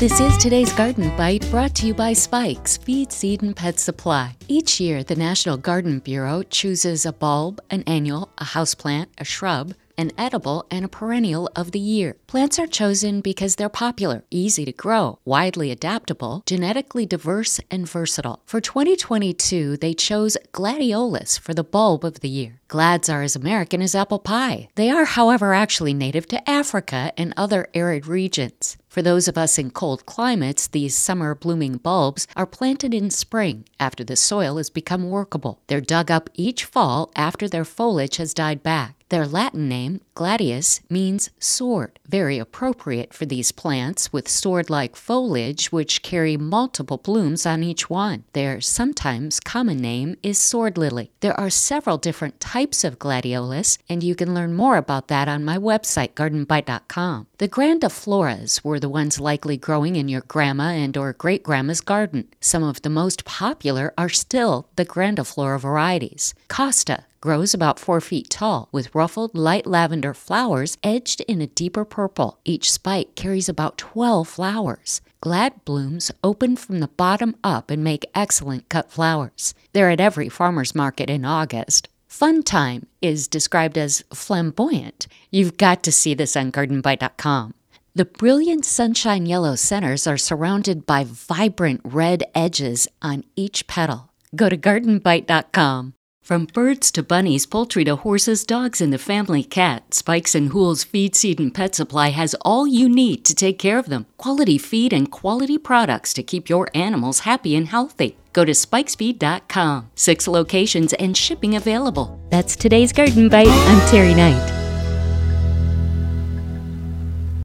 This is today's Garden Bite brought to you by Spikes, Feed, Seed, and Pet Supply. Each year, the National Garden Bureau chooses a bulb, an annual, a houseplant, a shrub, an edible, and a perennial of the year. Plants are chosen because they're popular, easy to grow, widely adaptable, genetically diverse, and versatile. For 2022, they chose gladiolus for the bulb of the year. Glads are as American as apple pie. They are, however, actually native to Africa and other arid regions. For those of us in cold climates, these summer blooming bulbs are planted in spring after the soil has become workable. They're dug up each fall after their foliage has died back. Their Latin name, gladius, means sword, very appropriate for these plants with sword like foliage which carry multiple blooms on each one. Their sometimes common name is sword lily. There are several different types of gladiolus, and you can learn more about that on my website, gardenbite.com. The grandifloras were the ones likely growing in your grandma and or great grandma's garden. Some of the most popular are still the grandiflora varieties. Costa, grows about 4 feet tall with ruffled light lavender flowers edged in a deeper purple. Each spike carries about 12 flowers. Glad blooms open from the bottom up and make excellent cut flowers. They're at every farmer's market in August. Fun time is described as flamboyant. You've got to see this on gardenbite.com. The brilliant sunshine yellow centers are surrounded by vibrant red edges on each petal. Go to gardenbite.com. From birds to bunnies, poultry to horses, dogs, and the family cat, Spikes and Hool's Feed, Seed, and Pet Supply has all you need to take care of them. Quality feed and quality products to keep your animals happy and healthy. Go to spikesfeed.com. Six locations and shipping available. That's today's Garden Bite. I'm Terry Knight.